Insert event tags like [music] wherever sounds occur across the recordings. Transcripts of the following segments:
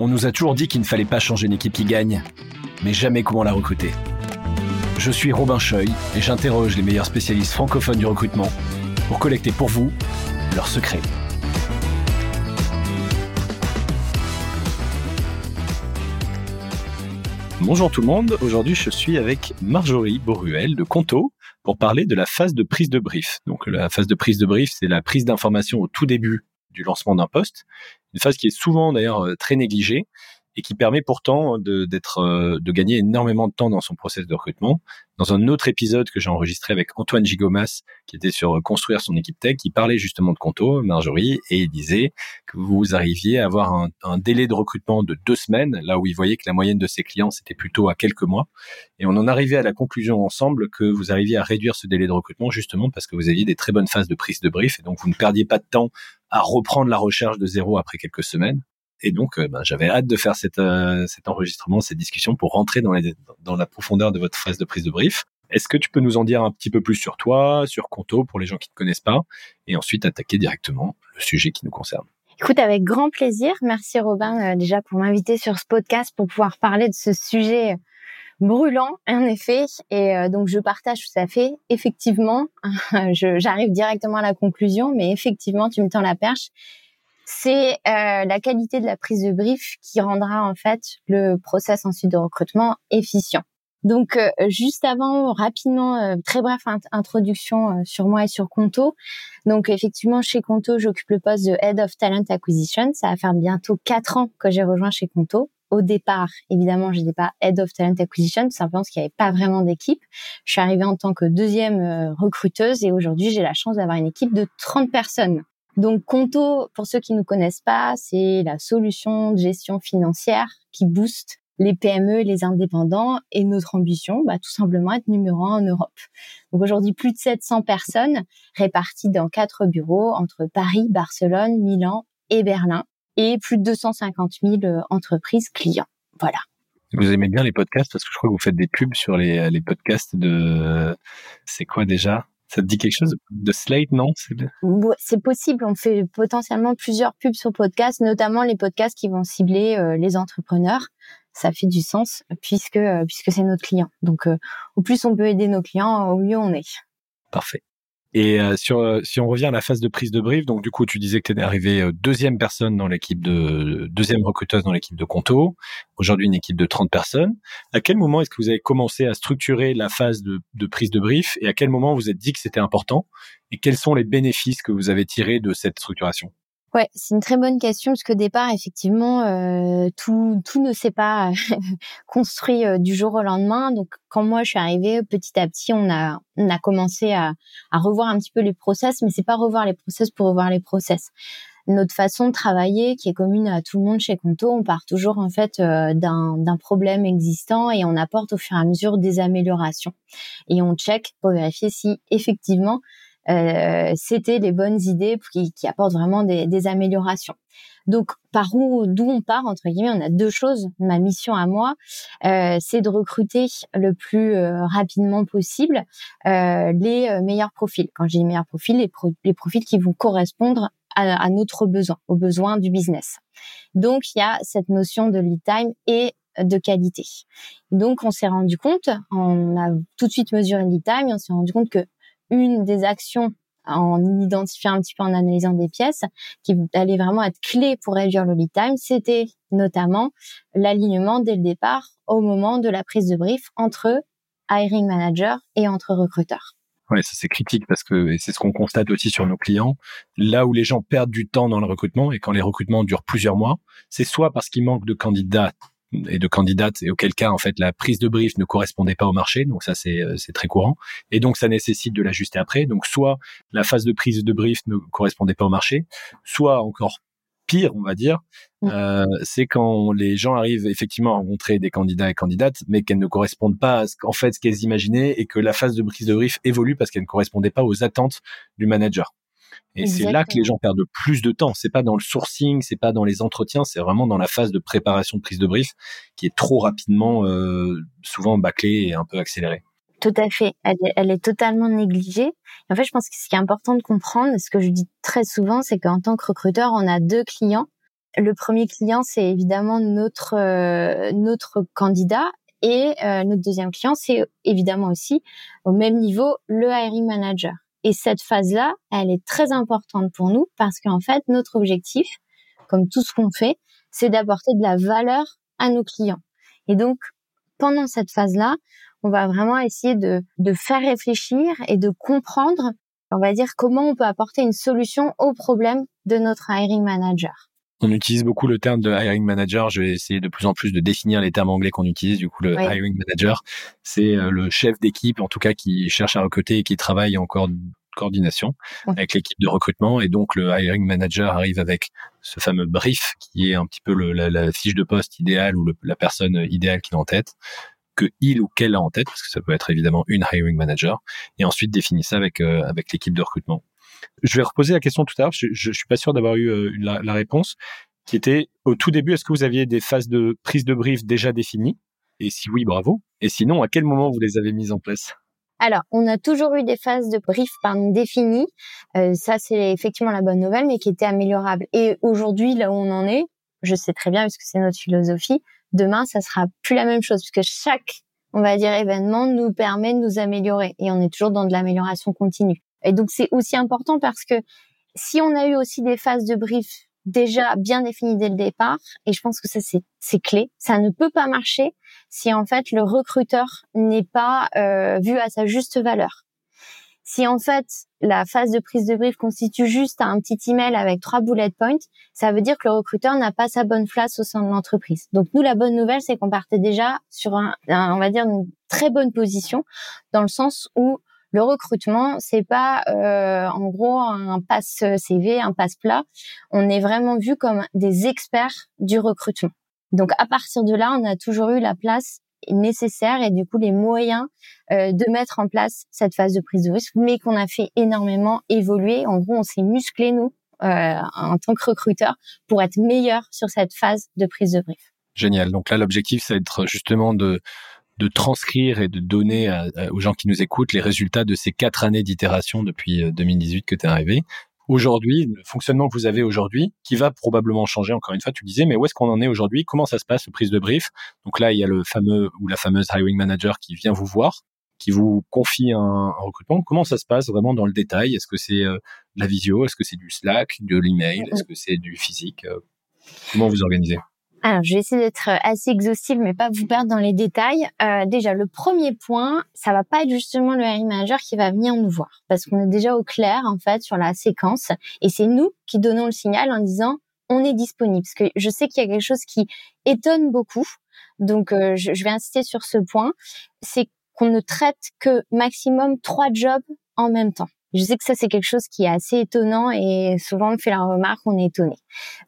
On nous a toujours dit qu'il ne fallait pas changer une équipe qui gagne, mais jamais comment la recruter. Je suis Robin Scheuil et j'interroge les meilleurs spécialistes francophones du recrutement pour collecter pour vous leurs secrets. Bonjour tout le monde, aujourd'hui je suis avec Marjorie Boruel de Conto pour parler de la phase de prise de brief. Donc la phase de prise de brief, c'est la prise d'information au tout début du lancement d'un poste, une phase qui est souvent d'ailleurs euh, très négligée et qui permet pourtant de, d'être, euh, de gagner énormément de temps dans son process de recrutement. Dans un autre épisode que j'ai enregistré avec Antoine Gigomas, qui était sur euh, construire son équipe tech, qui parlait justement de Conto, Marjorie, et il disait que vous arriviez à avoir un, délai de recrutement de deux semaines, là où il voyait que la moyenne de ses clients, c'était plutôt à quelques mois. Et on en arrivait à la conclusion ensemble que vous arriviez à réduire ce délai de recrutement justement parce que vous aviez des très bonnes phases de prise de brief et donc vous ne perdiez pas de temps à reprendre la recherche de zéro après quelques semaines. Et donc, euh, ben, j'avais hâte de faire euh, cet enregistrement, cette discussion pour rentrer dans, dans la profondeur de votre phase de prise de brief. Est-ce que tu peux nous en dire un petit peu plus sur toi, sur Conto, pour les gens qui ne connaissent pas, et ensuite attaquer directement le sujet qui nous concerne? Écoute, avec grand plaisir. Merci Robin euh, déjà pour m'inviter sur ce podcast pour pouvoir parler de ce sujet brûlant, en effet. Et donc je partage tout à fait. Effectivement, [laughs] j'arrive directement à la conclusion, mais effectivement, tu me tends la perche c'est euh, la qualité de la prise de brief qui rendra en fait le process ensuite de recrutement efficient. Donc euh, juste avant, rapidement, euh, très bref introduction sur moi et sur Conto. Donc effectivement, chez Conto, j'occupe le poste de Head of Talent Acquisition. Ça va faire bientôt quatre ans que j'ai rejoint chez Conto. Au départ, évidemment, je n'étais pas Head of Talent Acquisition, tout simplement parce qu'il n'y avait pas vraiment d'équipe. Je suis arrivée en tant que deuxième recruteuse et aujourd'hui, j'ai la chance d'avoir une équipe de 30 personnes. Donc Conto, pour ceux qui ne connaissent pas, c'est la solution de gestion financière qui booste les PME, les indépendants et notre ambition, bah, tout simplement être numéro un en Europe. Donc aujourd'hui, plus de 700 personnes réparties dans quatre bureaux entre Paris, Barcelone, Milan et Berlin et plus de 250 000 euh, entreprises clients. Voilà. Vous aimez bien les podcasts parce que je crois que vous faites des pubs sur les, les podcasts de... C'est quoi déjà? Ça te dit quelque chose? De Slate, non? C'est possible. On fait potentiellement plusieurs pubs sur podcast, notamment les podcasts qui vont cibler euh, les entrepreneurs. Ça fait du sens puisque euh, puisque c'est notre client. Donc, euh, au plus on peut aider nos clients, au mieux on est. Parfait. Et euh, euh, si on revient à la phase de prise de brief, donc du coup, tu disais que tu es arrivé euh, deuxième personne dans l'équipe de deuxième recruteuse dans l'équipe de Conto. Aujourd'hui, une équipe de 30 personnes. À quel moment est-ce que vous avez commencé à structurer la phase de, de prise de brief et à quel moment vous êtes dit que c'était important? Et quels sont les bénéfices que vous avez tirés de cette structuration? Ouais, c'est une très bonne question parce qu'au départ, effectivement, euh, tout, tout ne s'est pas [laughs] construit euh, du jour au lendemain. Donc, quand moi je suis arrivée, petit à petit, on a on a commencé à, à revoir un petit peu les process, mais c'est pas revoir les process pour revoir les process. Notre façon de travailler, qui est commune à tout le monde chez Conto, on part toujours en fait euh, d'un d'un problème existant et on apporte au fur et à mesure des améliorations. Et on check pour vérifier si effectivement euh, c'était les bonnes idées qui, qui apportent vraiment des, des, améliorations. Donc, par où, d'où on part entre guillemets, on a deux choses. Ma mission à moi, euh, c'est de recruter le plus euh, rapidement possible euh, les euh, meilleurs profils. Quand j'ai les meilleurs profils, les, les, profils qui vont correspondre à, à, notre besoin, aux besoins du business. Donc, il y a cette notion de lead time et de qualité. Donc, on s'est rendu compte, on a tout de suite mesuré le lead time, et on s'est rendu compte que une des actions en identifiant un petit peu, en analysant des pièces, qui allait vraiment être clé pour réduire le lead time, c'était notamment l'alignement dès le départ au moment de la prise de brief entre hiring manager et entre recruteurs. Ouais, ça c'est critique parce que c'est ce qu'on constate aussi sur nos clients. Là où les gens perdent du temps dans le recrutement et quand les recrutements durent plusieurs mois, c'est soit parce qu'il manque de candidats et de candidates et auquel cas en fait la prise de brief ne correspondait pas au marché. Donc ça c'est euh, c'est très courant. Et donc ça nécessite de l'ajuster après. Donc soit la phase de prise de brief ne correspondait pas au marché soit encore pire on va dire mmh. euh, c'est quand les gens arrivent effectivement à rencontrer des candidats et candidates mais qu'elles ne correspondent pas à ce qu'en fait ce qu'elles imaginaient et que la phase de prise de brief évolue parce qu'elle ne correspondait pas aux attentes du manager et c'est là que les gens perdent plus de temps. C'est pas dans le sourcing, c'est pas dans les entretiens, c'est vraiment dans la phase de préparation de prise de brief qui est trop rapidement, euh, souvent bâclée et un peu accélérée. Tout à fait. Elle est, elle est totalement négligée. en fait, je pense que ce qui est important de comprendre, ce que je dis très souvent, c'est qu'en tant que recruteur, on a deux clients. Le premier client, c'est évidemment notre euh, notre candidat et euh, notre deuxième client, c'est évidemment aussi au même niveau le hiring manager. Et cette phase-là, elle est très importante pour nous parce qu'en fait, notre objectif, comme tout ce qu'on fait, c'est d'apporter de la valeur à nos clients. Et donc, pendant cette phase-là, on va vraiment essayer de, de faire réfléchir et de comprendre, on va dire, comment on peut apporter une solution au problème de notre hiring manager. On utilise beaucoup le terme de hiring manager. Je vais essayer de plus en plus de définir les termes anglais qu'on utilise. Du coup, le hiring manager, c'est euh, le chef d'équipe, en tout cas, qui cherche à recruter et qui travaille en coordination avec l'équipe de recrutement. Et donc, le hiring manager arrive avec ce fameux brief qui est un petit peu le, la, la, fiche de poste idéale ou le, la personne idéale qu'il a en tête que il ou qu'elle a en tête, parce que ça peut être évidemment une hiring manager, et ensuite définir ça avec euh, avec l'équipe de recrutement. Je vais reposer la question tout à l'heure. Je, je, suis pas sûr d'avoir eu euh, la, la, réponse, qui était au tout début. Est-ce que vous aviez des phases de prise de brief déjà définies? Et si oui, bravo. Et sinon, à quel moment vous les avez mises en place? Alors, on a toujours eu des phases de brief pardon, définies. Euh, ça, c'est effectivement la bonne nouvelle, mais qui était améliorable. Et aujourd'hui, là où on en est, je sais très bien, puisque c'est notre philosophie, demain, ça sera plus la même chose, puisque chaque, on va dire, événement nous permet de nous améliorer. Et on est toujours dans de l'amélioration continue. Et donc, c'est aussi important parce que si on a eu aussi des phases de brief déjà bien définies dès le départ, et je pense que ça, c'est clé, ça ne peut pas marcher si en fait le recruteur n'est pas euh, vu à sa juste valeur. Si en fait la phase de prise de brief constitue juste un petit email avec trois bullet points, ça veut dire que le recruteur n'a pas sa bonne place au sein de l'entreprise. Donc nous, la bonne nouvelle, c'est qu'on partait déjà sur un, on va dire une très bonne position dans le sens où le recrutement, c'est pas euh, en gros un passe CV, un passe plat. On est vraiment vu comme des experts du recrutement. Donc à partir de là, on a toujours eu la place nécessaire et du coup les moyens euh, de mettre en place cette phase de prise de risque, mais qu'on a fait énormément évoluer. En gros, on s'est musclé nous euh, en tant que recruteur pour être meilleur sur cette phase de prise de brief. Génial. Donc là, l'objectif, c'est d'être justement de de transcrire et de donner aux gens qui nous écoutent les résultats de ces quatre années d'itération depuis 2018 euh, que tu es arrivé. Aujourd'hui, le fonctionnement que vous avez aujourd'hui, qui va probablement changer, encore une fois, tu disais, mais où est-ce qu'on en est aujourd'hui? Comment ça se passe, prise de brief? Donc là, il y a le fameux ou la fameuse hiring manager qui vient vous voir, qui vous confie un, recrutement. Comment ça se passe vraiment dans le détail? Est-ce que c'est euh, de la visio? Est-ce que c'est du Slack, de l'email? Est-ce que c'est du physique? Euh, Comment vous organisez? Alors, je vais essayer d'être assez exhaustive, mais pas vous perdre dans les détails. Euh, déjà, le premier point, ça va pas être justement le hiring manager qui va venir nous voir, parce qu'on est déjà au clair en fait sur la séquence, et c'est nous qui donnons le signal en disant on est disponible. Parce que je sais qu'il y a quelque chose qui étonne beaucoup, donc euh, je, je vais insister sur ce point, c'est qu'on ne traite que maximum trois jobs en même temps. Je sais que ça, c'est quelque chose qui est assez étonnant et souvent on fait la remarque, on est étonné.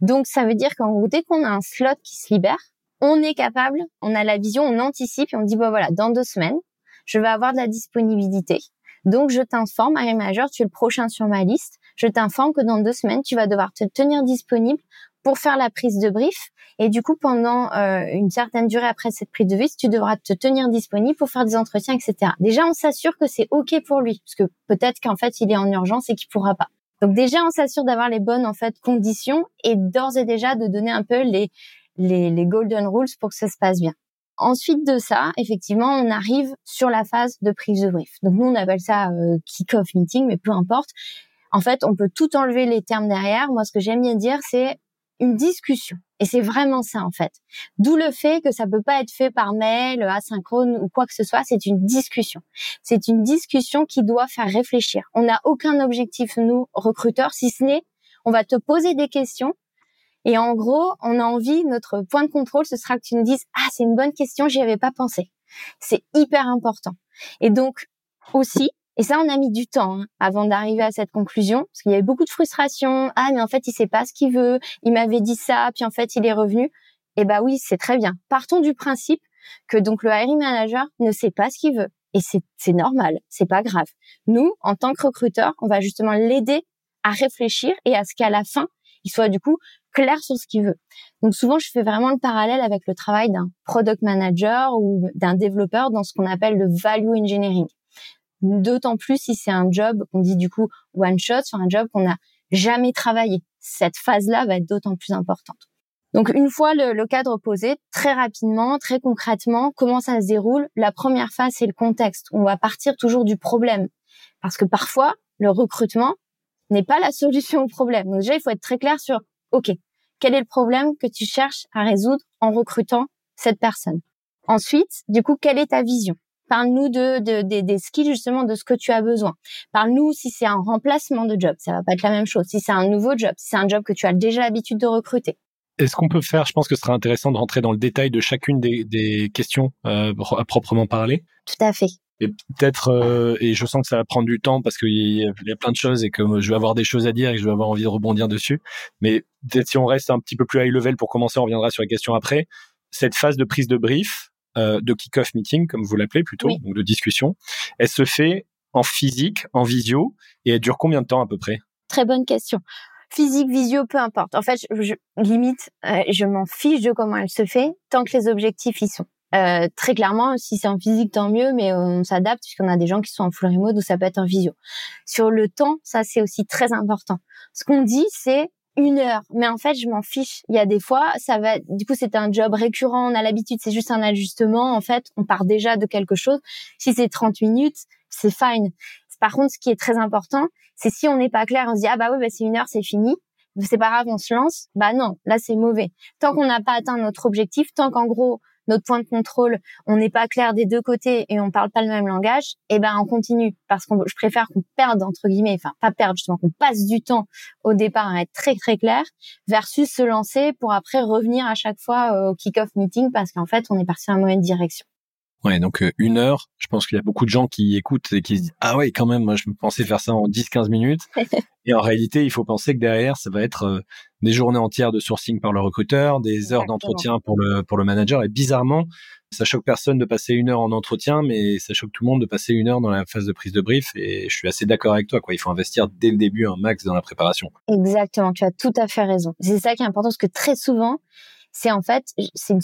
Donc, ça veut dire qu'en gros, dès qu'on a un slot qui se libère, on est capable, on a la vision, on anticipe et on dit, bon voilà, dans deux semaines, je vais avoir de la disponibilité. Donc, je t'informe, Harry Major, tu es le prochain sur ma liste. Je t'informe que dans deux semaines, tu vas devoir te tenir disponible pour faire la prise de brief. Et du coup, pendant euh, une certaine durée après cette prise de brief, tu devras te tenir disponible pour faire des entretiens, etc. Déjà, on s'assure que c'est OK pour lui, parce que peut-être qu'en fait, il est en urgence et qu'il pourra pas. Donc déjà, on s'assure d'avoir les bonnes en fait conditions et d'ores et déjà de donner un peu les, les, les golden rules pour que ça se passe bien. Ensuite de ça, effectivement, on arrive sur la phase de prise de brief. Donc nous, on appelle ça euh, kick-off meeting, mais peu importe. En fait, on peut tout enlever les termes derrière. Moi, ce que j'aime bien dire, c'est une discussion. Et c'est vraiment ça en fait. D'où le fait que ça peut pas être fait par mail, asynchrone ou quoi que ce soit. C'est une discussion. C'est une discussion qui doit faire réfléchir. On n'a aucun objectif nous recruteurs si ce n'est on va te poser des questions et en gros on a envie notre point de contrôle ce sera que tu nous dises ah c'est une bonne question j'y avais pas pensé. C'est hyper important. Et donc aussi et ça, on a mis du temps hein, avant d'arriver à cette conclusion, parce qu'il y avait beaucoup de frustration. Ah, mais en fait, il sait pas ce qu'il veut. Il m'avait dit ça, puis en fait, il est revenu. Eh ben oui, c'est très bien. Partons du principe que donc le hiring manager ne sait pas ce qu'il veut. Et c'est normal, c'est pas grave. Nous, en tant que recruteur, on va justement l'aider à réfléchir et à ce qu'à la fin, il soit du coup clair sur ce qu'il veut. Donc souvent, je fais vraiment le parallèle avec le travail d'un product manager ou d'un développeur dans ce qu'on appelle le value engineering. D'autant plus si c'est un job qu'on dit du coup one shot sur un job qu'on n'a jamais travaillé. Cette phase-là va être d'autant plus importante. Donc une fois le, le, cadre posé, très rapidement, très concrètement, comment ça se déroule? La première phase, c'est le contexte. On va partir toujours du problème. Parce que parfois, le recrutement n'est pas la [laughs] solution au problème. Donc déjà, il faut être très clair sur, OK, quel est le problème que tu cherches à résoudre en recrutant cette personne? Ensuite, du coup, quelle est ta vision? Parle-nous de, de, des skills justement de ce que tu as besoin. Parle-nous si c'est un remplacement de job, ça va pas être la même chose. Si c'est un nouveau job, si c'est un job que tu as déjà l'habitude de recruter. Est-ce qu'on peut faire, je pense que ce serait intéressant de rentrer dans le détail de chacune des, des questions euh, à proprement parler. Tout à fait. Et peut-être, euh, et je sens que ça va prendre du temps parce qu'il y, y, a plein de choses et que je vais avoir des choses à dire et que je vais avoir envie de rebondir dessus. Mais peut-être si on reste un petit peu plus high level pour commencer, on reviendra sur les questions après. Cette phase de prise de brief, euh, de kick-off meeting, comme vous l'appelez plutôt, donc de discussion, elle se fait en physique, en visio, et elle dure combien de temps à peu près? Très bonne question physique, visio, peu importe. En fait, je, limite, euh, je m'en fiche de comment elle se fait tant que les objectifs y sont. Euh, très clairement, si c'est en physique, tant mieux, mais on s'adapte puisqu'on a des gens qui sont en full remote ou ça peut être en visio. Sur le temps, ça c'est aussi très important. Ce qu'on dit, c'est une heure, mais en fait, je m'en fiche. Il y a des fois, ça va. Du coup, c'est un job récurrent, on a l'habitude, c'est juste un ajustement. En fait, on part déjà de quelque chose. Si c'est 30 minutes, c'est fine. Par contre, ce qui est très important, c'est si on n'est pas clair, on se dit ah bah oui, bah c'est une heure, c'est fini. C'est pas grave, on se lance. Bah non, là c'est mauvais. Tant qu'on n'a pas atteint notre objectif, tant qu'en gros notre point de contrôle, on n'est pas clair des deux côtés et on parle pas le même langage, eh ben on continue parce que je préfère qu'on perde entre guillemets, enfin pas perdre justement, qu'on passe du temps au départ à être très très clair versus se lancer pour après revenir à chaque fois euh, au kick-off meeting parce qu'en fait on est parti dans la mauvaise direction. Ouais, donc euh, une heure, je pense qu'il y a beaucoup de gens qui écoutent et qui se disent ah ouais quand même, moi je me pensais faire ça en 10-15 minutes. [laughs] et en réalité, il faut penser que derrière, ça va être euh, des journées entières de sourcing par le recruteur, des heures d'entretien pour le pour le manager. Et bizarrement, ça choque personne de passer une heure en entretien, mais ça choque tout le monde de passer une heure dans la phase de prise de brief. Et je suis assez d'accord avec toi, quoi. Il faut investir dès le début un max dans la préparation. Exactement, tu as tout à fait raison. C'est ça qui est important, parce que très souvent, c'est en fait, c'est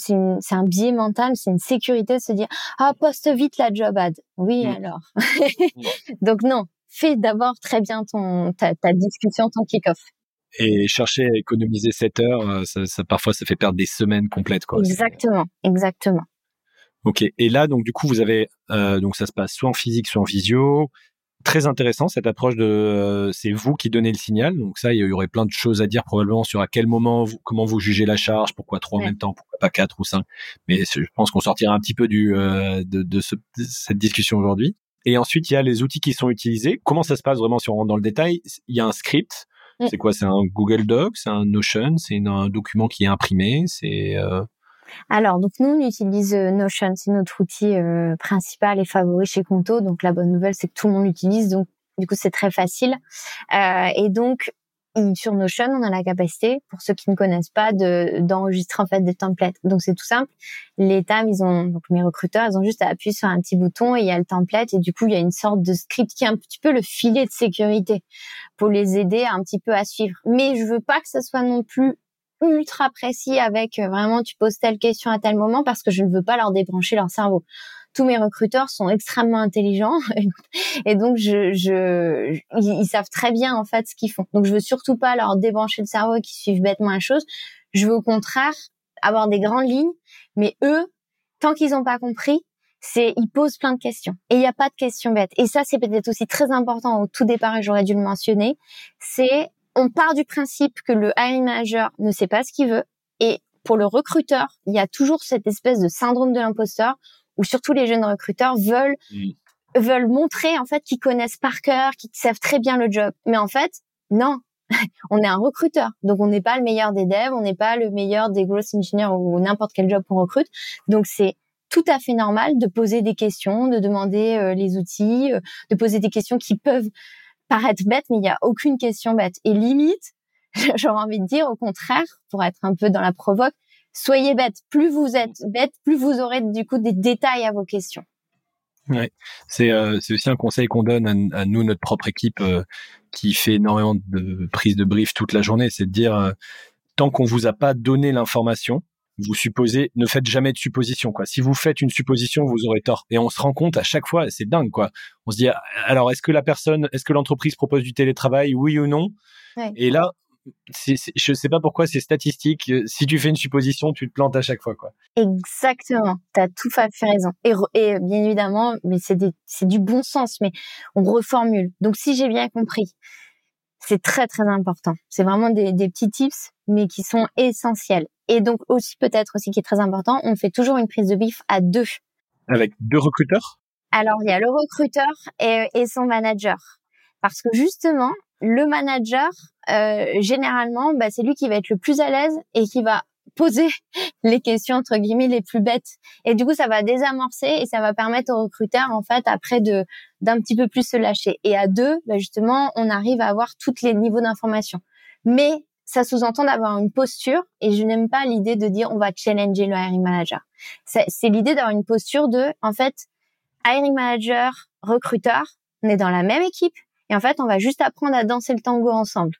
un biais mental, c'est une sécurité de se dire ah poste vite la job ad. Oui alors. [laughs] Donc non, fais d'abord très bien ton ta, ta discussion, ton kick-off. Et chercher à économiser 7 heures, euh, ça, ça, parfois ça fait perdre des semaines complètes quoi. Exactement, exactement. Ok. Et là donc du coup vous avez euh, donc ça se passe soit en physique soit en visio très intéressant cette approche de euh, c'est vous qui donnez le signal. Donc ça, il y aurait plein de choses à dire probablement sur à quel moment, comment vous jugez la charge, pourquoi trois en même temps, pourquoi pas quatre ou cinq. Mais je pense qu'on sortira un petit peu du euh, de, de, cette discussion aujourd'hui. Et ensuite, il y a les outils qui sont utilisés. Comment ça se passe vraiment si on rentre dans le détail? Il y a un script. C'est quoi? C'est un Google Doc, c'est un Notion, c'est un document qui est imprimé, c'est euh, alors, donc nous, on utilise euh, Notion, c'est notre outil euh, principal et favori chez Conto. Donc la bonne nouvelle, c'est que tout le monde l'utilise, donc du coup, c'est très facile. Euh, et donc, sur Notion, on a la capacité, pour ceux qui ne connaissent pas, de d'enregistrer en fait des templates. Donc c'est tout simple. Les TAM, ils ont donc mes recruteurs, ils ont juste à appuyer sur un petit bouton et il y a le template et du coup il y a une sorte de script qui est un petit peu le filet de sécurité pour les aider un petit peu à suivre. Mais je veux pas que ce soit non plus ultra précis avec euh, vraiment tu poses telle question à tel moment parce que je ne veux pas leur débrancher leur cerveau. Tous mes recruteurs sont extrêmement intelligents [laughs] et donc je, je ils, savent très bien en fait ce qu'ils font. Donc je veux surtout pas leur débrancher le cerveau et qu'ils suivent bêtement la chose. Je veux au contraire avoir des grandes lignes, mais eux, tant qu'ils n'ont pas compris, c'est ils posent plein de questions et il n'y a pas de questions bêtes. Et ça c'est peut-être aussi très important au tout départ et j'aurais dû le mentionner, c'est on part du principe que le hiring manager ne sait pas ce qu'il veut et pour le recruteur, il y a toujours cette espèce de syndrome de l'imposteur où surtout les jeunes recruteurs veulent veulent montrer en fait qu'ils connaissent par cœur, qu'ils savent très bien le job. Mais en fait, non. [laughs] on est un recruteur, donc on n'est pas le meilleur des devs, on n'est pas le meilleur des growth engineers ou n'importe quel job qu'on recrute. Donc c'est tout à fait normal de poser des questions, de demander euh, les outils, euh, de poser des questions qui peuvent paraître bête, mais il n'y a aucune question bête. Et limite, [laughs] j'aurais envie de dire au contraire, pour être un peu dans la provoque, soyez bête. Plus vous êtes bête, plus vous aurez du coup des détails à vos questions. Ouais, c'est euh, aussi un conseil qu'on donne à, nous notre propre équipe euh, qui fait énormément de prises de brief toute la journée, c'est de dire euh, tant qu'on vous a pas donné l'information, vous supposez, ne faites jamais de supposition, quoi. Si vous faites une supposition, vous aurez tort. Et on se rend compte à chaque fois, c'est dingue, quoi. On se dit, alors, est-ce que la personne, est-ce que l'entreprise propose du télétravail, oui ou non? Et là, je sais pas pourquoi c'est statistique. Si tu fais une supposition, tu te plantes à chaque fois, quoi. Exactement. Tu as tout fait raison. Et, et bien évidemment, mais c'est, c'est du bon sens, mais on reformule. Donc, si j'ai bien compris, c'est très, très important. C'est vraiment des, des petits tips, mais qui sont essentiels. Et donc, aussi, peut-être aussi, qui est très important, on fait toujours une prise de bif à deux. Avec deux recruteurs? Alors, il y a le recruteur et, et son manager. Parce que justement, le manager, euh, généralement, bah, c'est lui qui va être le plus à l'aise et qui va poser les questions entre guillemets les plus bêtes. Et du coup, ça va désamorcer et ça va permettre aux recruteurs en fait après de d'un petit peu plus se lâcher. Et à deux, bah, justement, on arrive à avoir tous les niveaux d'information. Mais ça sous-entend d'avoir une posture et je n'aime pas l'idée de dire on va challenger le hiring manager. C'est l'idée d'avoir une posture de en fait hiring manager, recruteur, on est dans la même équipe, et en fait, on va juste apprendre à danser le tango ensemble.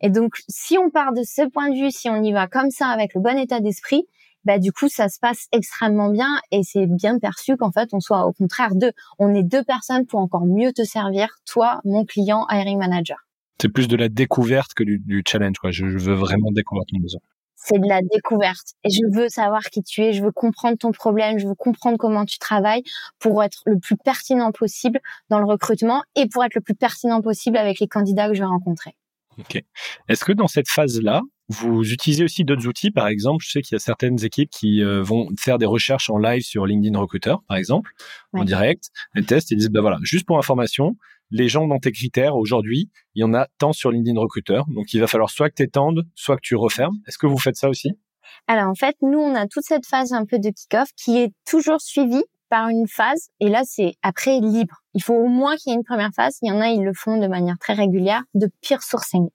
Et donc, si on part de ce point de vue, si on y va comme ça, avec le bon état d'esprit, bah du coup, ça se passe extrêmement bien et c'est bien perçu qu'en fait, on soit au contraire deux. On est deux personnes pour encore mieux te servir, toi, mon client, hiring manager. C'est plus de la découverte que du, challenge, quoi. Je, veux vraiment découvrir ton besoin c'est de la découverte. Et je veux savoir qui tu es, je veux comprendre ton problème, je veux comprendre comment tu travailles pour être le plus pertinent possible dans le recrutement et pour être le plus pertinent possible avec les candidats que je vais rencontrer. Ok. Est-ce que dans cette phase-là, vous utilisez aussi d'autres outils? Par exemple, je sais qu'il y a certaines équipes qui euh, vont faire des recherches en live sur LinkedIn Recruiter, par exemple, en direct. Elles testent et disent, ben voilà, juste pour information, les gens dans tes critères aujourd'hui, il y en a tant sur LinkedIn Recruiter. Donc, il va falloir soit que tu étendes, soit que tu refermes. Est-ce que vous faites ça aussi? Alors, en fait, nous, on a toute cette phase un peu de kick-off qui est toujours suivie par une phase. Et là, c'est après libre. Il faut au moins qu'il y ait une première phase. Il y en a, ils le font de manière très régulière, de peer sourcing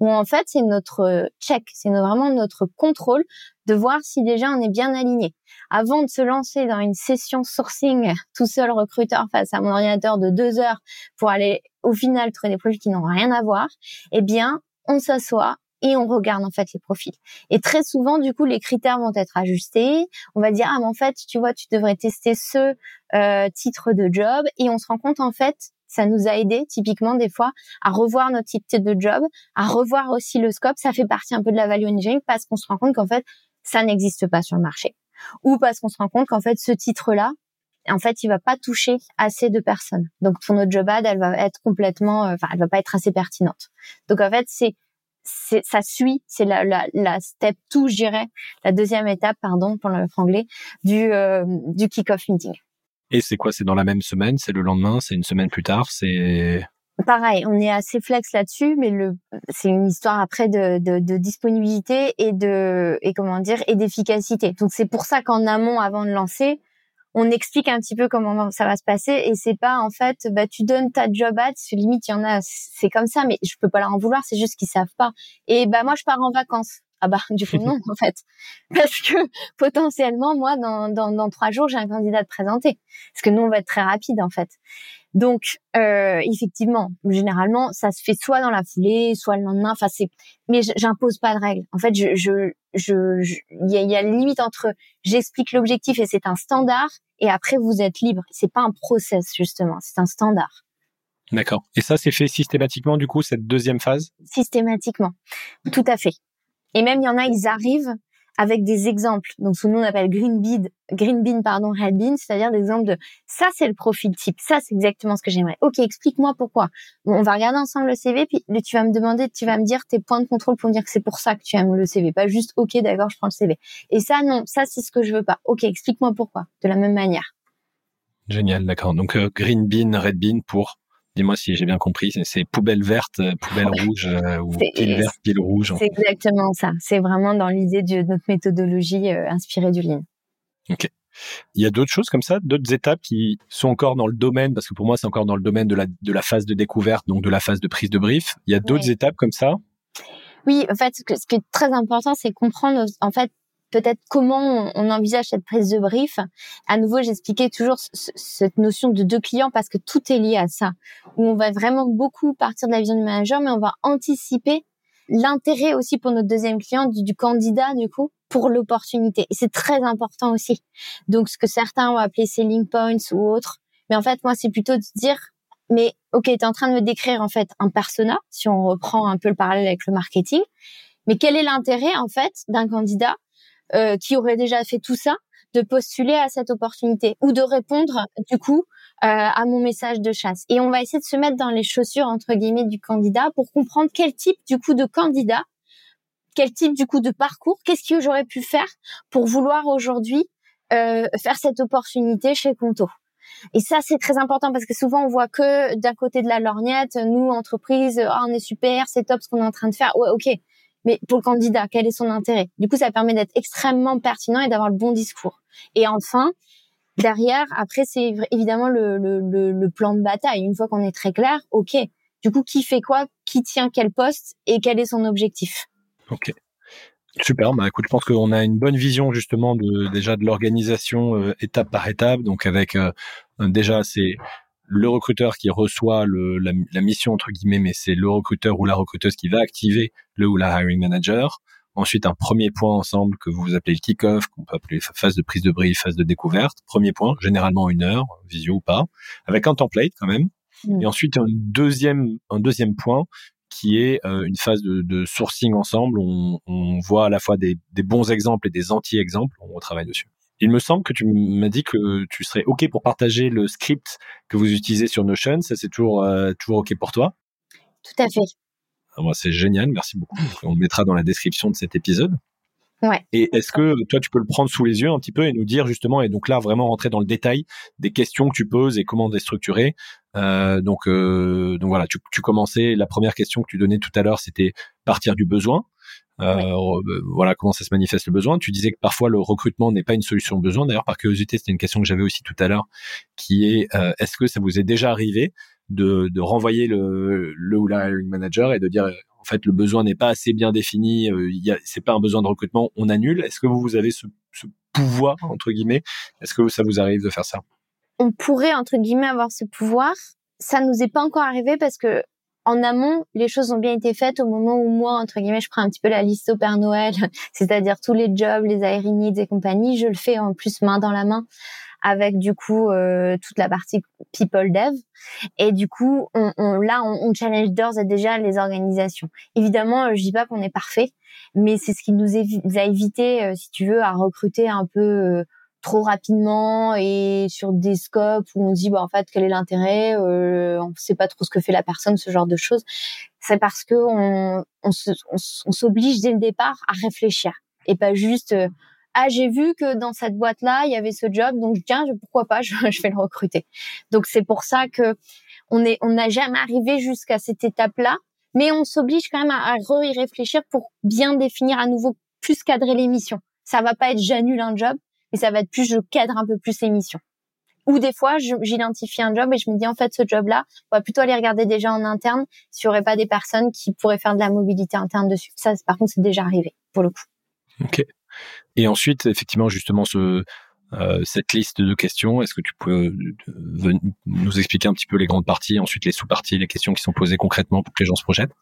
où en fait c'est notre euh, check, c'est vraiment notre contrôle de voir si déjà on est bien aligné. Avant de se lancer dans une session sourcing [laughs] tout seul recruteur face à mon ordinateur de deux heures pour aller au final trouver des profils qui n'ont rien à voir, eh bien on s'assoit et on regarde en fait les profils. Et très souvent, du coup, les critères vont être ajustés. On va dire ah mais en fait, tu vois, tu devrais tester ce euh, titre de job, et on se rend compte en fait ça nous a aidé typiquement des fois à revoir notre type de job, à revoir aussi le scope. Ça fait partie un peu de la value engineering parce qu'on se rend compte qu'en fait, ça n'existe pas sur le marché. Ou parce qu'on se rend compte qu'en fait, ce titre-là, en fait, il va pas toucher assez de personnes. Donc, pour notre job ad, elle va être complètement, euh, enfin, elle va pas être assez pertinente. Donc, en fait, c'est, c'est, ça suit, c'est la, la, la step 2, je dirais, la deuxième étape, pardon, pour le franglais, du, euh, du kick-off meeting. Et c'est quoi? C'est dans la même semaine? C'est le lendemain? C'est une semaine plus tard? C'est Pareil, on est assez flex là-dessus, mais le c'est une histoire après de, de, de, disponibilité et de et comment dire et d'efficacité. Donc c'est pour ça qu'en amont, avant de lancer, on explique un petit peu comment ça va se passer et c'est pas en fait bah tu donnes ta job ad, limite il y en a c'est comme ça, mais je peux pas leur en vouloir, c'est juste qu'ils savent pas. Et bah moi je pars en vacances. Ah bah du coup non [laughs] en fait. Parce que potentiellement moi dans, dans, dans trois jours j'ai un candidat de présenter. Parce que nous on va être très rapide en fait. Donc euh, effectivement généralement ça se fait soit dans la foulée soit le lendemain. Enfin c'est mais j'impose pas de règles en fait je je je il y a, y a limite entre j'explique l'objectif et c'est un standard et après vous êtes libre. C'est pas un process justement. C'est un standard. D'accord. Et ça, c'est fait systématiquement, du coup, cette deuxième phase? Systématiquement. Tout à fait. Et même il y en a, ils arrivent avec des exemples. Donc, ce que nous on appelle green bean, green bean, pardon, red bean, c'est-à-dire des exemples de ça, c'est le profil type, ça, c'est exactement ce que j'aimerais. Ok, explique-moi pourquoi. on va regarder ensemble le CV, puis tu vas me demander, tu vas me dire tes points de contrôle pour me dire que c'est pour ça que tu aimes le CV, pas juste ok, d'accord, je prends le CV. Et ça, non, ça, c'est ce que je veux pas. Ok, explique-moi pourquoi, de la même manière. Génial, d'accord. Donc, euh, green bean, red bean pour Dis-moi si j'ai bien compris, c'est poubelle verte, euh, poubelle rouge euh, ou pile verte, pile rouge. C'est exactement ça. C'est vraiment dans l'idée de notre méthodologie euh, inspirée du Lean. Ok. Il y a d'autres choses comme ça, d'autres étapes qui sont encore dans le domaine, parce que pour moi c'est encore dans le domaine de la, de la phase de découverte, donc de la phase de prise de brief. Il y a d'autres étapes comme ça? Oui, en fait, ce, ce qui est très important, c'est comprendre en fait peut-être comment on, envisage cette prise de brief. À nouveau, j'expliquais toujours cette notion de deux clients parce que tout est lié à ça. Où on va vraiment beaucoup partir de la vision du manager, mais on va anticiper l'intérêt aussi pour notre deuxième client du, candidat du coup pour l'opportunité. Et c'est très important aussi. Donc ce que certains ont appelé selling points ou autres, mais en fait moi c'est plutôt de dire mais ok, tu es en train de me décrire en fait un persona, si on reprend un peu le parallèle avec le marketing, mais quel est l'intérêt en fait d'un candidat euh, qui aurait déjà fait tout ça de postuler à cette opportunité ou de répondre du coup euh, à mon message de chasse. Et on va essayer de se mettre dans les chaussures entre guillemets du candidat pour comprendre quel type du coup de candidat, quel type du coup de parcours, qu'est-ce que j'aurais pu faire pour vouloir aujourd'hui euh, faire cette opportunité chez Conto. Et ça, c'est très important parce que souvent, on voit que d'un côté de la lorgnette, nous, entreprise, ah, on est super, c'est top ce qu'on est en train de faire. Ouais, ok. Mais pour le candidat, quel est son intérêt? Du coup, ça permet d'être extrêmement pertinent et d'avoir le bon discours. Et enfin, derrière, après, c'est évidemment le, plan de bataille. Une fois qu'on est très clair, ok. Du coup, qui fait quoi? Qui tient quel poste Et quel est son objectif? Ok. Super, bah écoute, je pense qu'on a une bonne vision justement de déjà de l'organisation euh, étape par étape. Donc avec euh, déjà c'est le recruteur qui reçoit le, la, la, mission entre guillemets, mais c'est le recruteur ou la recruteuse qui va activer le ou la hiring manager. Ensuite, un premier point ensemble que vous appelez le kick-off, qu'on peut appeler phase de prise de brief, phase de découverte. Premier point, généralement une heure, visio ou pas, avec un template quand même. Mm. Et ensuite, un deuxième, un deuxième point qui est euh, une phase de, de, sourcing ensemble. On, on, voit à la fois des, des bons exemples et des anti-exemples. On travaille dessus. Il me semble que tu m'as dit que tu serais OK pour partager le script que vous utilisez sur Notion. Ça, c'est toujours, euh, toujours OK pour toi? Tout à fait. Ah, moi, c'est génial. Merci beaucoup. On le mettra dans la description de cet épisode. Ouais. Et est-ce que toi, tu peux le prendre sous les yeux un petit peu et nous dire justement, et donc là, vraiment rentrer dans le détail des questions que tu poses et comment les structurer? Euh, donc, euh, donc voilà, tu, tu commençais, la première question que tu donnais tout à l'heure, c'était partir du besoin. Euh, voilà comment ça se manifeste le besoin. Tu disais que parfois le recrutement n'est pas une solution au besoin. D'ailleurs, par curiosité, c'était une question que j'avais aussi tout à l'heure, qui est euh, est-ce que ça vous est déjà arrivé de, de renvoyer le, le ou la hiring manager et de dire en fait le besoin n'est pas assez bien défini, euh, il c'est pas un besoin de recrutement, on annule? Est-ce que vous avez ce, ce pouvoir entre guillemets? Est-ce que ça vous arrive de faire ça? On pourrait entre guillemets avoir ce pouvoir. Ça nous est pas encore arrivé parce que en amont, les choses ont bien été faites au moment où moi, entre guillemets, je prends un petit peu la liste au Père Noël, [laughs] c'est-à-dire tous les jobs, les aérinides et compagnie. Je le fais en plus main dans la main avec du coup euh, toute la partie people dev et du coup on, on là on, on challenge d'ores et déjà les organisations évidemment je dis pas qu'on est parfait mais c'est ce qui nous a évité euh, si tu veux à recruter un peu euh, trop rapidement et sur des scopes où on dit bah en fait quel est l'intérêt euh, on sait pas trop ce que fait la personne ce genre de choses. C'est parce que on, on, s'oblige dès le départ à réfléchir et pas juste euh, ah j'ai vu que dans cette boîte là il y avait ce job donc tiens pourquoi pas [laughs] je, vais le recruter. Donc c'est pour ça que on est on n'a jamais arrivé jusqu'à cette étape là mais on s'oblige quand même à, à y réfléchir pour bien définir à nouveau plus cadrer les missions ça va pas être j'annule un job et ça va être plus je cadre un peu plus les missions. Ou des fois, j'identifie un job et je me dis en fait ce job-là, on va plutôt aller regarder déjà en interne s'il n'y aurait pas des personnes qui pourraient faire de la mobilité interne dessus. Ça, par contre, c'est déjà arrivé pour le coup. Ok. Et ensuite, effectivement, justement, ce, euh, cette liste de questions, est-ce que tu peux euh, nous expliquer un petit peu les grandes parties, ensuite les sous-parties, les questions qui sont posées concrètement pour que les gens se projettent?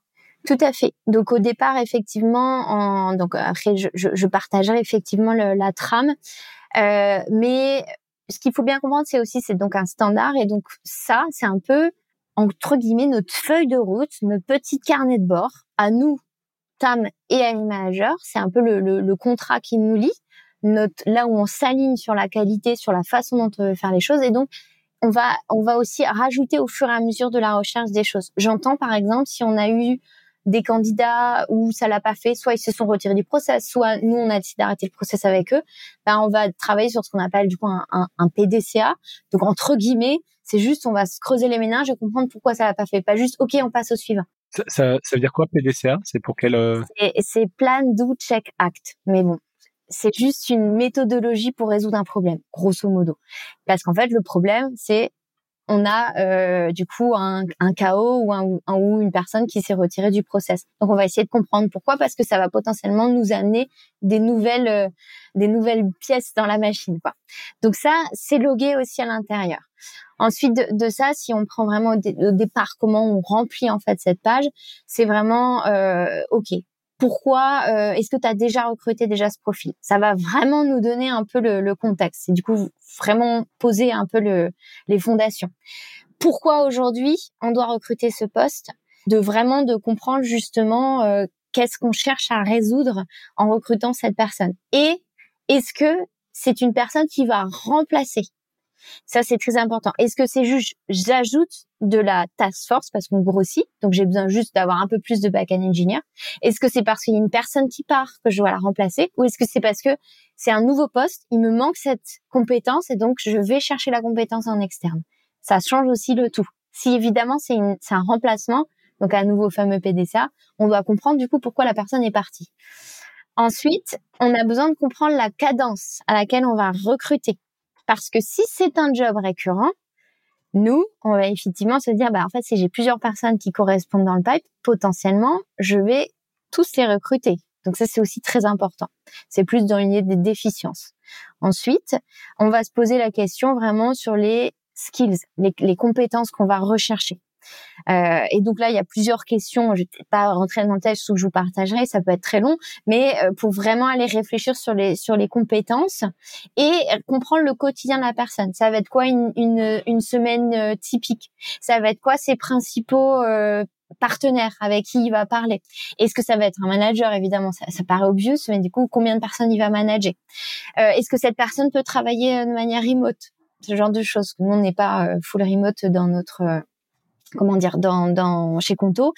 Tout à fait. Donc au départ, effectivement, en, donc après, je, je, je partagerai effectivement le, la trame. Euh, mais ce qu'il faut bien comprendre, c'est aussi c'est donc un standard et donc ça, c'est un peu entre guillemets notre feuille de route, notre petit carnet de bord à nous, Tam et à Manager. C'est un peu le, le, le, contrat qui nous lie, notre là où on s'aligne sur la qualité, sur la façon dont on veut faire les choses et donc on va on va aussi rajouter au fur et à mesure de la recherche des choses. J'entends par exemple si on a eu des candidats où ça l'a pas fait, soit ils se sont retirés du process, soit nous on a décidé d'arrêter le process avec eux, ben on va travailler sur ce qu'on appelle du coup un, un, PDCA. Donc entre guillemets, c'est juste on va se creuser les méninges et comprendre pourquoi ça l'a pas fait, pas juste ok on passe au suivant. Ça, ça, ça veut dire quoi PDCA C'est pour quel euh... C'est Plan, Do, Check, Act. Mais bon, c'est juste une méthodologie pour résoudre un problème, grosso modo. Parce qu'en fait le problème c'est on a euh, du coup un, un chaos ou, un, ou une personne qui s'est retirée du process. Donc on va essayer de comprendre pourquoi parce que ça va potentiellement nous amener des nouvelles euh, des nouvelles pièces dans la machine quoi. Donc ça c'est logué aussi à l'intérieur. Ensuite de, ça, si on prend vraiment au, départ comment on remplit en fait cette page, c'est vraiment euh, ok pourquoi euh, est-ce que tu as déjà recruté déjà ce profil? Ça va vraiment nous donner un peu le, contexte. C'est du coup vraiment poser un peu le, les fondations. Pourquoi aujourd'hui on doit recruter ce poste? De vraiment de comprendre justement euh, qu'est-ce qu'on cherche à résoudre en recrutant cette personne. Et est-ce que c'est une personne qui va remplacer ça, c'est très important. Est-ce que c'est juste, j'ajoute de la task force parce qu'on grossit, donc j'ai besoin juste d'avoir un peu plus de back-end engineer. Est-ce que c'est parce qu'il y a une personne qui part que je dois la remplacer ou est-ce que c'est parce que c'est un nouveau poste, il me manque cette compétence et donc je vais chercher la compétence en externe. Ça change aussi le tout. Si évidemment c'est un remplacement, donc un nouveau fameux PDCA, on doit comprendre du coup pourquoi la personne est partie. Ensuite, on a besoin de comprendre la cadence à laquelle on va recruter. Parce que si c'est un job récurrent, nous, on va effectivement se dire, bah, en fait, si j'ai plusieurs personnes qui correspondent dans le pipe, potentiellement, je vais tous les recruter. Donc ça, c'est aussi très important. C'est plus dans une idée de déficience. Ensuite, on va se poser la question vraiment sur les skills, les compétences qu'on va rechercher. Euh, et donc là, il y a plusieurs questions. Je ne vais pas rentrer dans le texte que je vous partagerai, ça peut être très long, mais euh, pour vraiment aller réfléchir sur les sur les compétences et comprendre le quotidien de la personne. Ça va être quoi une une, une semaine euh, typique? Ça va être quoi ses principaux partenaires avec qui il va parler? Est-ce que ça va être un manager? Évidemment, ça, ça, paraît obvious, mais du coup, combien de personnes il va manager? Est-ce que cette personne peut travailler de manière remote? Ce genre de choses. Nous, on n'est pas full remote dans notre comment dire, dans, dans chez Conto.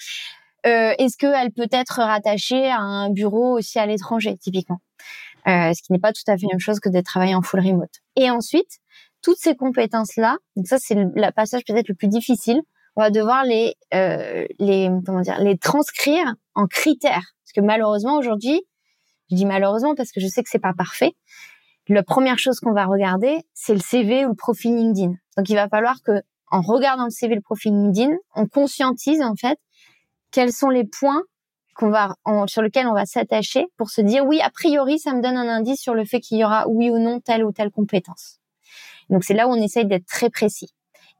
Euh, Est-ce qu'elle peut être rattachée à un bureau aussi à l'étranger, typiquement? Euh, Ce qui n'est pas tout à fait la même chose que d'être travaillé en full remote. Et ensuite, toutes ces compétences-là, donc ça c'est le passage peut-être le plus difficile, on va devoir les, euh, les, comment dire, les transcrire en critères. Parce que malheureusement aujourd'hui, je dis malheureusement parce que je sais que c'est pas parfait. La première chose qu'on va regarder, c'est le CV ou le profil LinkedIn. Donc il va falloir que en regardant le CV, le profil LinkedIn, on conscientise en fait quels sont les points qu'on va sur lesquels on va s'attacher pour se dire oui a priori ça me donne un indice sur le fait qu'il y aura oui ou non telle ou telle compétence. Donc c'est là où on essaye d'être très précis.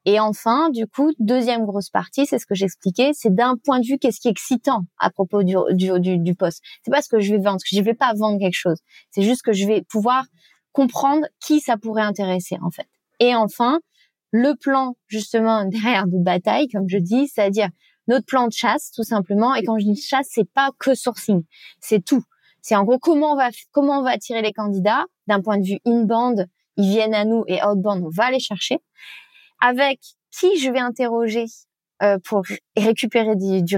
Et enfin, du coup, deuxième grosse partie, c'est ce que j'expliquais, c'est d'un point de vue qu'est-ce qui est excitant à propos du, du, poste. C'est pas ce que je vais vendre, que je vais pas vendre quelque chose. C'est juste que je vais pouvoir comprendre qui ça pourrait intéresser, en fait. Et enfin, le plan justement [laughs] derrière de bataille, comme je dis, c'est-à-dire notre plan de chasse tout simplement. Et quand je dis chasse, c'est pas que sourcing, c'est tout. C'est en gros comment on va comment on va attirer les candidats d'un point de vue inbound, ils viennent à nous et outbound, on va les chercher. Avec qui je vais interroger euh, pour récupérer du, du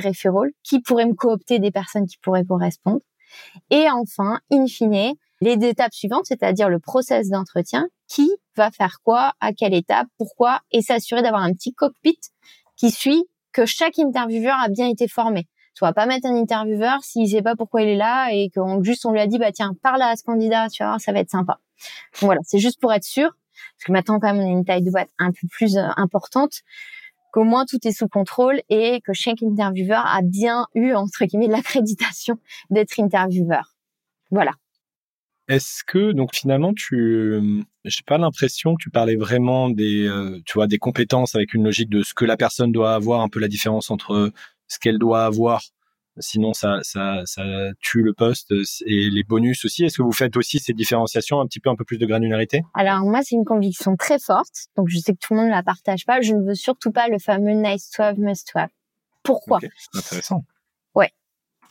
qui pourrait me coopter des personnes qui pourraient correspondre. Et enfin, in fine, les étapes suivantes, c'est-à-dire le process d'entretien, qui va faire quoi, à quelle étape, pourquoi, et s'assurer d'avoir un petit cockpit qui suit que chaque intervieweur a bien été formé. Tu vas pas mettre un intervieweur s'il sait pas pourquoi il est là et que juste on lui a dit bah tiens parle à ce candidat, tu vois, ça va être sympa. voilà, c'est juste pour être sûr parce que maintenant quand même on a une taille de boîte un peu plus euh, importante qu'au moins tout est sous contrôle et que chaque intervieweur a bien eu entre guillemets l'accréditation d'être intervieweur. Voilà. Est-ce que donc finalement tu, j'ai pas l'impression que tu parlais vraiment des, euh, tu vois, des compétences avec une logique de ce que la personne doit avoir, un peu la différence entre ce qu'elle doit avoir, sinon ça, ça, ça tue le poste et les bonus aussi? Est-ce que vous faites aussi ces différenciations, un petit peu un peu plus de granularité? Alors moi c'est une conviction très forte, donc je sais que tout le monde ne la partage pas. Je ne veux surtout pas le fameux nice to have, must have. Pourquoi? Intéressant.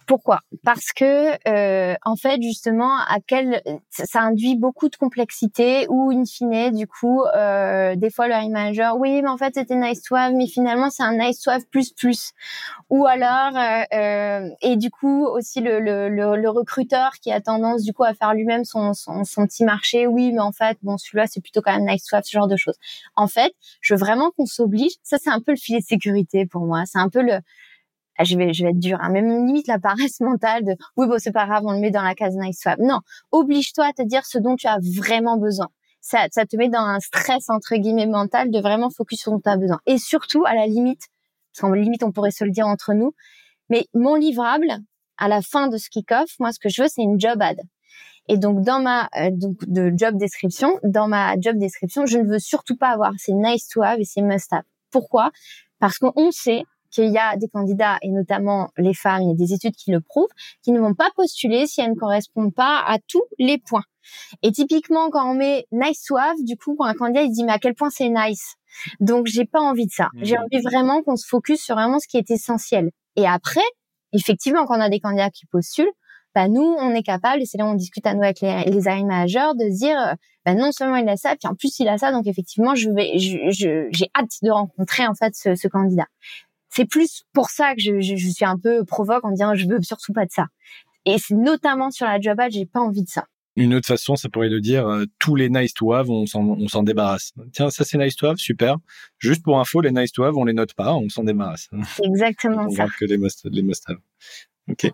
Pourquoi? Parce que euh, en fait justement à quel ça induit beaucoup de complexité ou in fine du coup euh, des fois le manager oui mais en fait c'était nice to have mais finalement c'est un nice to have plus plus ou alors euh, euh, et du coup aussi le, le, le, recruteur qui a tendance du coup à faire lui-même son, son, son petit marché oui mais en fait bon celui-là c'est plutôt quand même nice to have ce genre de choses. En fait je veux vraiment qu'on s'oblige ça c'est un peu le filet de sécurité pour moi c'est un peu le je vais, je vais être dur, hein. même limite la paresse mentale de oui bon c'est pas grave, on le met dans la case nice swap. Non, oblige-toi à te dire ce dont tu as vraiment besoin. ça, ça te met dans un stress entre guillemets mental de vraiment focus sur ce dont tu as besoin. Et surtout, à la limite, parce qu'en limite, on pourrait se le dire entre nous, mais mon livrable, à la fin de ce kick-off, moi, ce que je veux, c'est une job ad. Et donc, dans ma euh, donc, de job description, dans ma job description, je ne veux surtout pas avoir c'est nice to have et c'est must have. Pourquoi? Parce qu'on sait qu'il y a des candidats, et notamment les femmes, il y a des études qui le prouvent, qui ne vont pas postuler si elles ne correspondent pas à tous les points. Et typiquement, quand on met nice to have, du coup, quand un candidat, il dit, mais à quel point c'est nice? Donc, j'ai pas envie de ça. J'ai mmh. envie vraiment qu'on se focus sur vraiment ce qui est essentiel. Et après, effectivement, quand on a des candidats qui postulent, bah nous, on est capable, et c'est là où on discute à nous avec les, les hiring managers, de se dire, bah non seulement il a ça, puis en plus il a ça, donc effectivement, je vais, j'ai hâte de rencontrer en fait ce, ce candidat. C'est plus pour ça que je, je, je, suis un peu provoque en disant, je veux surtout pas de ça. Et c'est notamment sur la job ad, j'ai pas envie de ça. Une autre façon, ça pourrait le dire, euh, tous les nice to have, on s'en débarrasse. Tiens, ça c'est nice to have, super. Juste pour info, les nice to have, on les note pas, on s'en débarrasse. Exactement on ça. que les must, les must have. Ok.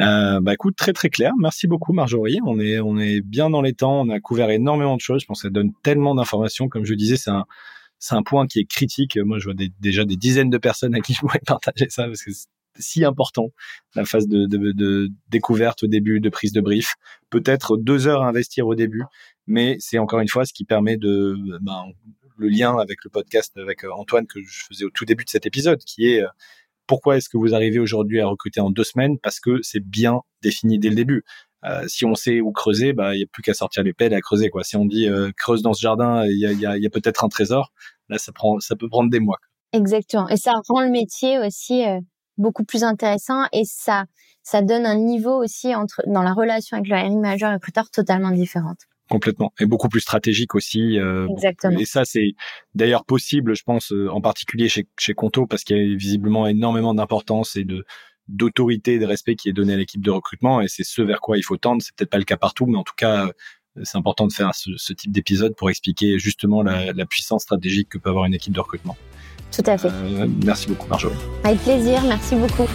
Euh, bah écoute, très très clair. Merci beaucoup Marjorie. On est on est bien dans les temps. On a couvert énormément de choses. Je pense que ça donne tellement d'informations. Comme je disais, c'est un c'est un point qui est critique. Moi, je vois déjà des dizaines de personnes à qui je pourrais [laughs] partager ça parce que c'est si important la phase de, de, découverte au début, de prise de brief. Peut-être deux heures à investir au début, mais c'est encore une fois ce qui permet de ben, le lien avec le podcast avec Antoine que je faisais au tout début de cet épisode, qui est pourquoi est-ce que vous arrivez aujourd'hui à recruter en deux semaines? Parce que c'est bien défini dès le début. Euh, si on sait où creuser, bah il y a plus qu'à sortir les pelles et à creuser quoi. Si on dit euh, creuse dans ce jardin, il y a, y a, y a peut-être un trésor. Là, ça prend, ça peut prendre des mois. Exactement. Et ça rend le métier aussi euh, beaucoup plus intéressant et ça, ça donne un niveau aussi entre dans la relation avec le hiring manager et recruteur totalement différente complètement et beaucoup plus stratégique aussi euh, Exactement. et ça c'est d'ailleurs possible je pense euh, en particulier chez chez Conto parce qu'il y a visiblement énormément d'importance et de d'autorité et de respect qui est donné à l'équipe de recrutement et c'est ce vers quoi il faut tendre c'est peut-être pas le cas partout mais en tout cas euh, c'est important de faire ce, ce type d'épisode pour expliquer justement la, la, puissance stratégique que peut avoir une équipe de recrutement. Tout à fait. Euh, merci beaucoup Marjorie. Avec plaisir, merci beaucoup.